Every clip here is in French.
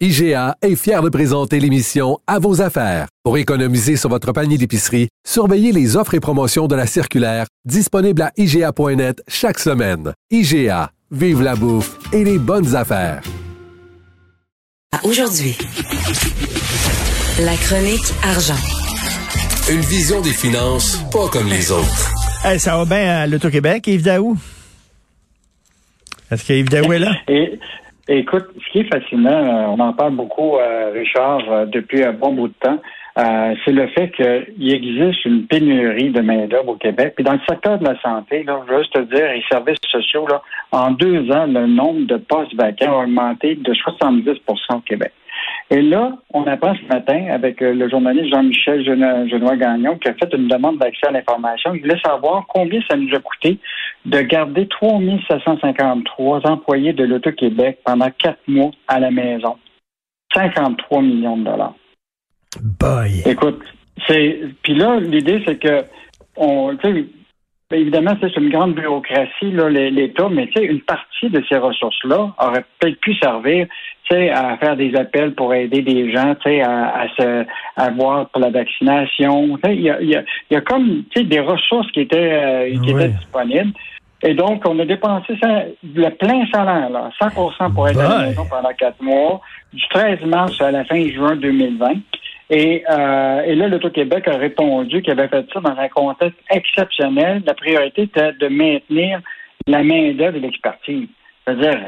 IGA est fier de présenter l'émission À vos affaires. Pour économiser sur votre panier d'épicerie, surveillez les offres et promotions de la circulaire disponible à IGA.net chaque semaine. IGA, vive la bouffe et les bonnes affaires. Aujourd'hui, la chronique argent. Une vision des finances pas comme les autres. Hey, ça va bien à l'Auto-Québec, Yves Daou? Est-ce qu'Yves Daou est là? Écoute, ce qui est fascinant, euh, on en parle beaucoup, euh, Richard, euh, depuis un bon bout de temps, c'est le fait qu'il existe une pénurie de main-d'œuvre au Québec. Puis dans le secteur de la santé, là, je veux juste te dire, les services sociaux, là, en deux ans, le nombre de postes vacants a augmenté de 70% au Québec. Et là, on apprend ce matin avec le journaliste Jean-Michel Genois-Gagnon qui a fait une demande d'accès à l'information. Il voulait savoir combien ça nous a coûté de garder 3 753 employés de l'Auto-Québec pendant quatre mois à la maison. 53 millions de dollars. Boy. Écoute, c'est. Puis là, l'idée, c'est que on. Évidemment, c'est une grande bureaucratie, l'État, mais une partie de ces ressources-là aurait peut-être pu servir à faire des appels pour aider des gens à, à se à voir pour la vaccination. Il y a, y, a, y a, comme des ressources qui étaient, euh, qui étaient disponibles. Et donc, on a dépensé ça, le plein salaire, là, 100 pour être à la maison pendant quatre mois, du 13 mars à la fin juin 2020. Et, euh, et là, l'Auto-Québec a répondu qu'il avait fait ça dans un contexte exceptionnel. La priorité était de maintenir la main-d'œuvre et l'expertise. C'est-à-dire,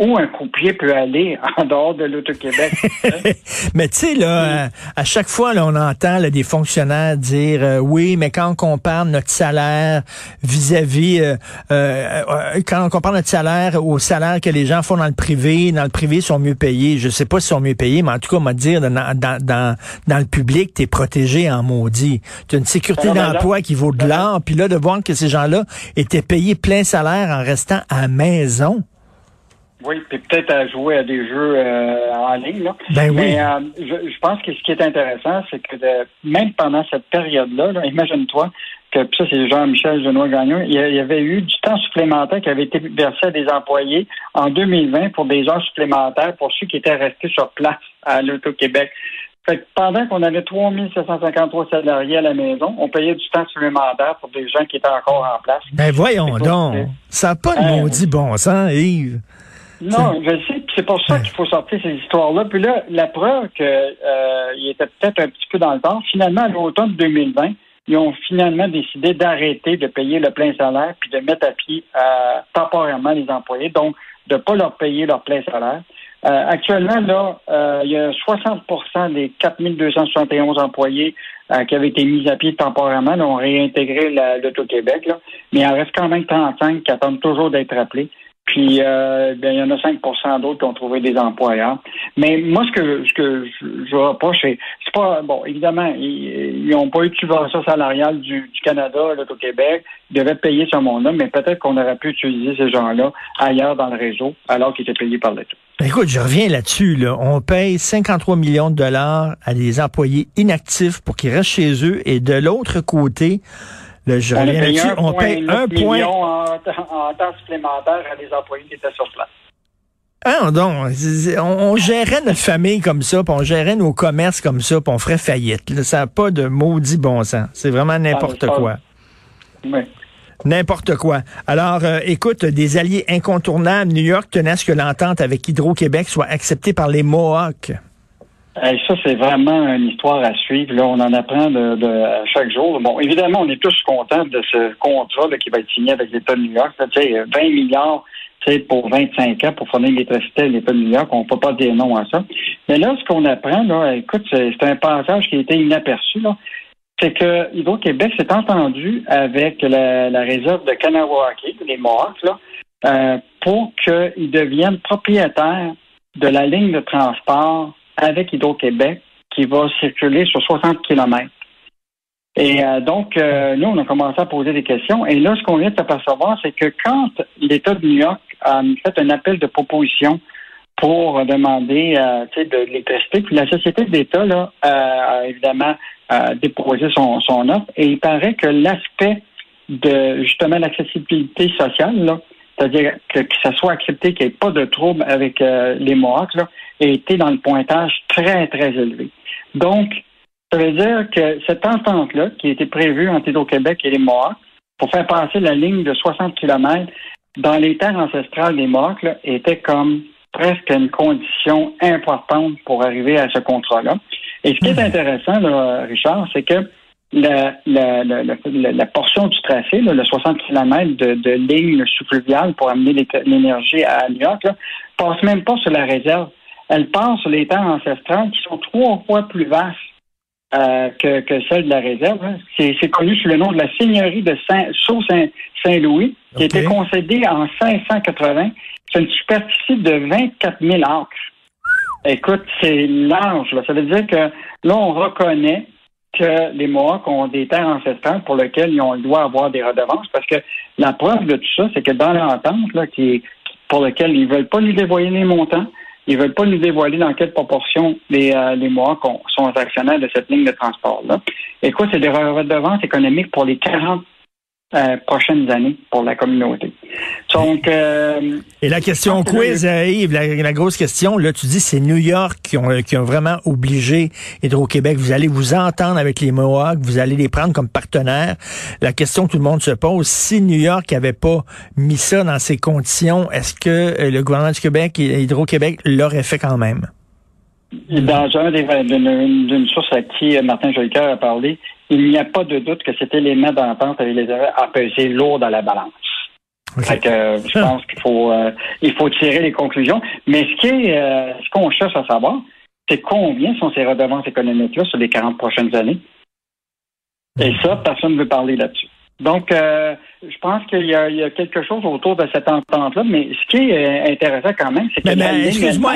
où un coupier peut aller en dehors de l'Auto-Québec. mais tu sais, là, à chaque fois, là, on entend là, des fonctionnaires dire euh, oui, mais quand on compare notre salaire vis-à-vis, euh, euh, quand on compare notre salaire au salaire que les gens font dans le privé, dans le privé, ils sont mieux payés. Je sais pas s'ils sont mieux payés, mais en tout cas, on va dire, dans, dans, dans, dans le public, tu es protégé en maudit. Tu as une sécurité d'emploi qui vaut de l'or. Puis là, de voir que ces gens-là étaient payés plein salaire en restant à la maison. Oui, puis peut-être à jouer à des jeux euh, en ligne. Là. Ben oui. Mais euh, je, pense que ce qui est intéressant, c'est que même pendant cette période-là, imagine-toi que ça, c'est Jean-Michel Genois-Gagnon, il y avait eu du temps supplémentaire qui avait été versé à des employés en 2020 pour des heures supplémentaires pour ceux qui étaient restés sur place à l'Auto-Québec. Fait que pendant qu'on avait 3 753 salariés à la maison, on payait du temps supplémentaire pour des gens qui étaient encore en place. Ben voyons donc. Ça n'a pas de euh, maudit bon sens, Yves. Non, je sais. C'est pour ça qu'il faut sortir ces histoires-là. Puis là, la preuve qu'il euh, était peut-être un petit peu dans le temps, finalement, à l'automne 2020, ils ont finalement décidé d'arrêter de payer le plein salaire puis de mettre à pied euh, temporairement les employés, donc de ne pas leur payer leur plein salaire. Euh, actuellement, là, euh, il y a 60% des 4271 employés euh, qui avaient été mis à pied temporairement ont réintégré l'Auto-Québec, mais il en reste quand même 35 qui attendent toujours d'être appelés. Puis euh, ben, il y en a 5 d'autres qui ont trouvé des employeurs. Mais moi, ce que ce que je, reproche, c'est c'est pas bon, évidemment, ils n'ont pas eu de subvention salariale du, du Canada, au Québec. Ils devaient payer ce monde-là, mais peut-être qu'on aurait pu utiliser ces gens-là ailleurs dans le réseau, alors qu'ils étaient payés par l'État. Écoute, je reviens là-dessus. Là. On paye 53 millions de dollars à des employés inactifs pour qu'ils restent chez eux. Et de l'autre côté, je on reviens là-dessus. On paye un point? En, en, temps supplémentaire à des employés qui étaient sur place. Ah, donc, on, gérait notre famille comme ça, puis on gérait nos commerces comme ça, puis on ferait faillite. Ça n'a pas de maudit bon sens. C'est vraiment n'importe ah, quoi. Oui. N'importe quoi. Alors, euh, écoute, des alliés incontournables, New York tenait à ce que l'entente avec Hydro-Québec soit acceptée par les Mohawks ça, c'est vraiment une histoire à suivre. Là, on en apprend de, de chaque jour. Bon, évidemment, on est tous contents de ce contrat qui va être signé avec l'État de New York. Là, 20 milliards pour 25 ans pour fournir l'électricité à l'État de New York. On ne peut pas dire non à ça. Mais là, ce qu'on apprend, là, écoute, c'est un passage qui a été inaperçu. Là. C'est que Hydro-Québec s'est entendu avec la, réserve de Kanawaki, les Mohawks, là, euh, pour qu'ils deviennent propriétaires de la ligne de transport avec Hydro-Québec qui va circuler sur 60 kilomètres. Et euh, donc, euh, nous, on a commencé à poser des questions. Et là, ce qu'on vient de s'apercevoir, c'est que quand l'État de New York a fait un appel de proposition pour demander euh, de l'électricité, puis la société d'État là, a évidemment déposé son, son offre. Et il paraît que l'aspect de justement l'accessibilité sociale, là, c'est-à-dire que, que, ça soit accepté qu'il n'y ait pas de trouble avec les Mohawks, là, a été dans le pointage très, très élevé. Donc, ça veut dire que cette entente-là, qui était prévue entre Hydro-Québec et les Mohawks, pour faire passer la ligne de 60 km dans les terres ancestrales des Mohawks, était comme presque une condition importante pour arriver à ce contrat-là. Et ce qui est mhm. intéressant, là, Richard, c'est que la, la, la, la, portion du tracé, le 60 km de, de ligne sous-fluviale pour amener l'énergie à New York, là, passe même pas sur la réserve. Elle passe sur les terres ancestrales qui sont trois fois plus vastes euh, que, que, celle de la réserve. Hein. C'est connu sous le nom de la seigneurie de Saint, Saint-Louis, qui a été concédée en 580. C'est une superficie de 24 000 acres. Écoute, c'est large. Ça veut dire que là, on reconnaît que les Mohawks ont des terres ancestrales pour lesquelles ils, ont, ils doivent avoir des redevances, parce que la preuve de tout ça, c'est que dans l'entente, qui, pour laquelle ils veulent pas nous dévoiler les montants, ils veulent pas nous dévoiler dans quelle proportion les, euh, les mois sont actionnaires de cette ligne de transport-là. Et quoi, c'est des redevances économiques pour les 40 euh, prochaines années pour la communauté. Donc, euh, Et la question quiz, euh, Yves, la, grosse question, là, tu dis c'est New York qui ont, qui ont vraiment obligé Hydro-Québec. Vous allez vous entendre avec les Mohawks, vous allez les prendre comme partenaires. La question que tout le monde se pose, si New York n'avait pas mis ça dans ces conditions, est-ce que le gouvernement du Québec et Hydro-Québec l'auraient fait quand même? Dans un des, d'une source à qui Martin Jolicoeur a parlé, il n'y a pas de doute que cet élément d'entente les a pesé lourd dans la balance. Euh, je pense qu'il faut euh, il faut tirer les conclusions. Mais ce qui est euh, ce qu'on cherche à savoir, c'est combien sont ces redevances économiques-là sur les 40 prochaines années. Et ça, personne ne veut parler là-dessus. Donc, je pense qu'il y, a quelque chose autour de cette entente-là, mais ce qui est intéressant quand même, c'est que mais, mais, excuse-moi,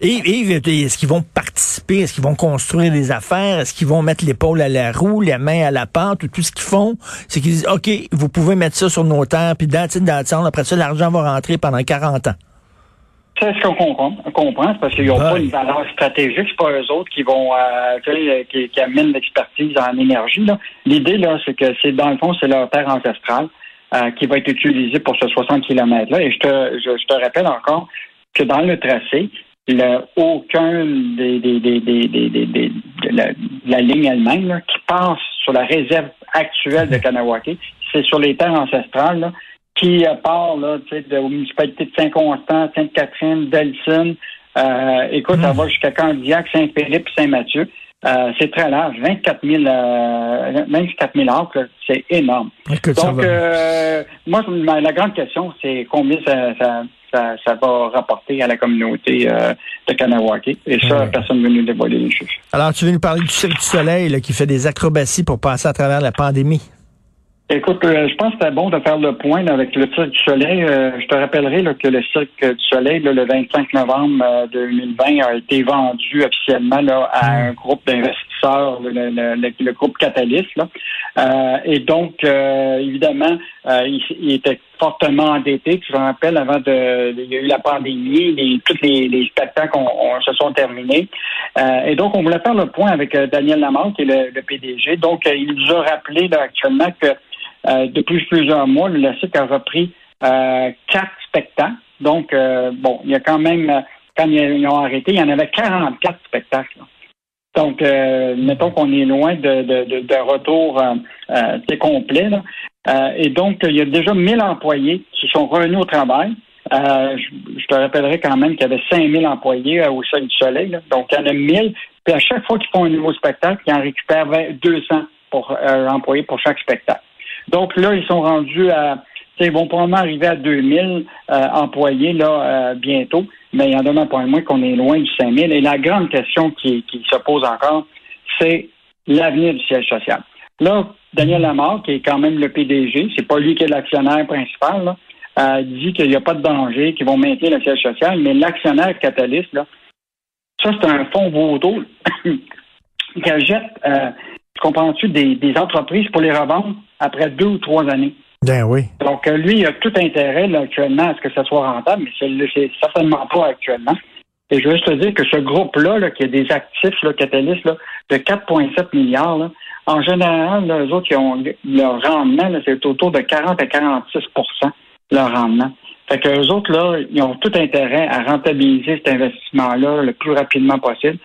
Yves, est-ce qu'ils vont participer? Est-ce qu'ils vont construire des affaires? Est-ce qu'ils vont mettre l'épaule à la roue, la main à la pente? Ou tout ce qu'ils font, c'est qu'ils disent, OK, vous pouvez mettre ça sur nos terres, puis dans dans après ça, l'argent va rentrer pendant 40 ans. C'est ce qu'on comprend, comprend parce qu'ils n'ont pas une valeur stratégique. C'est pas eux autres qui vont euh, qui, qui, amènent l'expertise en énergie. L'idée, là, c'est que c'est dans le fond, c'est leur terre ancestrale euh, qui va être utilisée pour ce 60 km-là. Et je te, je te rappelle encore que dans le tracé, le, aucun des, des, des, des, de la, la, ligne elle-même qui passe sur la réserve actuelle de Kanawake. C'est sur les terres ancestrales là, qui part là, de, aux municipalités de Saint-Constant, Sainte-Catherine, Delson. Euh, écoute, ça hmm. va jusqu'à Candiac, Saint-Philippe, Saint-Mathieu. Euh, c'est très large, 24 000, euh, 24 000 acres, c'est énorme. Donc, euh, moi, la grande question, c'est combien ça, ça, ça, ça, va rapporter à la communauté euh, de Kanawake. Et ça, personne ne veut nous dévoiler les chiffres. Alors, tu veux nous parler du Cirque du Soleil là, qui fait des acrobaties pour passer à travers la pandémie? Écoute, euh, je pense que c'était bon de faire le point avec le Cirque du Soleil. Euh, je te rappellerai que le Cirque du Soleil, le 25 novembre 2020, euh, a été vendu officiellement à hmm. un groupe d'investisseurs, le, groupe Catalyst. et donc, évidemment, il, était fortement endetté. Tu te rappelles, avant de, il y a eu la pandémie, les, tous les, spectacles se sont terminés. et donc, on voulait faire le point avec Daniel Lamarck, qui est le, PDG. Donc, il nous a rappelé actuellement que depuis plusieurs mois, le site a repris euh, quatre spectacles. Donc, euh, bon, il y a quand même, quand ils ont arrêté, il y en avait 44 spectacles. Donc, mettons qu'on est loin de, de, de, retour euh, complet. et donc, il y a déjà 1000 employés qui sont revenus au travail. je, te rappellerai quand même qu'il y avait 5000 employés au Sol du Soleil. Donc, il y en a 1000. Puis à chaque fois qu'ils font un nouveau spectacle, ils en récupèrent 200 pour employés pour chaque spectacle. Donc là, ils sont rendus à, ils vont probablement arriver à 2000 euh, employés là euh, bientôt, mais il en demeure pas moins qu'on est loin du 5000. Et la grande question qui, se pose encore, c'est l'avenir du siège social. Là, Daniel Lamar, qui est quand même le PDG, c'est pas lui qui est l'actionnaire principal, là, euh, dit qu'il n'y a pas de danger, qu'ils vont maintenir le siège social, mais l'actionnaire catalyste, là, Ça, c'est un fonds vaudou qui achète, euh, comprends-tu, des, des entreprises pour les revendre? Après deux ou trois années. Ben oui. Donc, euh, lui, il a tout intérêt là, actuellement à ce que ça soit rentable, mais c'est certainement pas actuellement. Et je veux juste te dire que ce groupe-là, là, qui a des actifs là, catalystes là, de 4,7 milliards, là, en général, là, eux autres, ils ont, leur rendement, c'est autour de 40 à 46% leur rendement. Fait que eux autres, là, ils ont tout intérêt à rentabiliser cet investissement-là le plus rapidement possible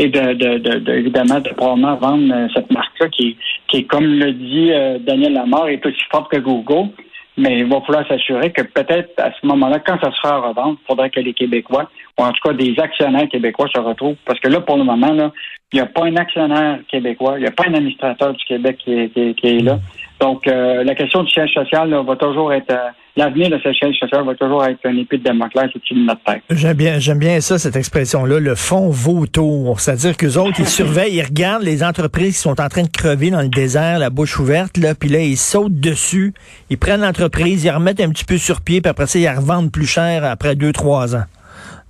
et de, de, de, de évidemment de probablement vendre euh, cette marque-là qui, qui comme le dit euh, Daniel Lamar, est aussi forte que Google. Mais il va falloir s'assurer que peut-être à ce moment-là, quand ça sera à revendre, il faudra que les Québécois, ou en tout cas des actionnaires québécois, se retrouvent. Parce que là, pour le moment, là, il n'y a pas un actionnaire québécois, il n'y a pas un administrateur du Québec qui est, qui est, qui est là. Donc, euh, la question du siège social là, va toujours être euh, l'avenir de ce social va toujours être un épée de Damoclès au-dessus de notre tête. J'aime bien, j'aime bien ça, cette expression-là, le fond vautour. C'est-à-dire qu'eux autres, ils surveillent, ils regardent les entreprises qui sont en train de crever dans le désert, la bouche ouverte, là, puis là, ils sautent dessus, ils prennent l'entreprise, ils remettent un petit peu sur pied, puis après ça, ils la revendent plus cher après deux, trois ans.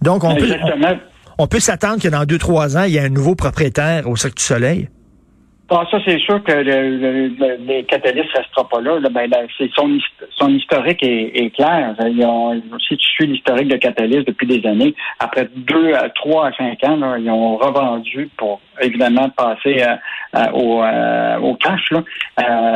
Donc, on peut, on, on peut s'attendre que dans deux, trois ans, il y ait un nouveau propriétaire au Cirque du Soleil. Ah, ça, c'est sûr que le, le, le, les catalystes ne restera pas là. ben, là, c'est son, son historique est, clair. Ils ont, si tu suis l'historique de Catalyst depuis des années, après deux, à trois à cinq ans, ils ont revendu pour évidemment passer euh, euh, au, euh, au cash.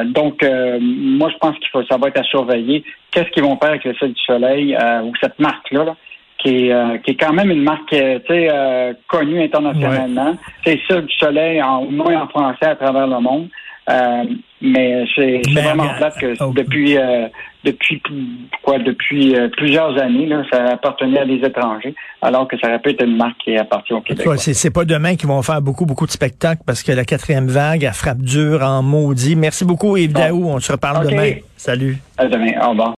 Donc, moi, je pense qu'il faut, ça va être à surveiller. Qu'est-ce qu'ils vont faire avec le Cirque du Soleil ou cette marque-là? Là, qui est, euh, qui est quand même une marque euh, euh, connue internationalement. C'est ça du soleil, en, au moins en français à travers le monde. Euh, mais c'est vraiment plate que oh. depuis euh, depuis quoi depuis euh, plusieurs années là, ça appartenait à des étrangers, alors que ça aurait pu être une marque qui appartient au Québec. Ouais, C'est pas demain qu'ils vont faire beaucoup, beaucoup de spectacles parce que la quatrième vague, elle frappe dur en maudit. Merci beaucoup, Yves Bon. Daou. On se reparle demain. Salut. À demain. Au revoir.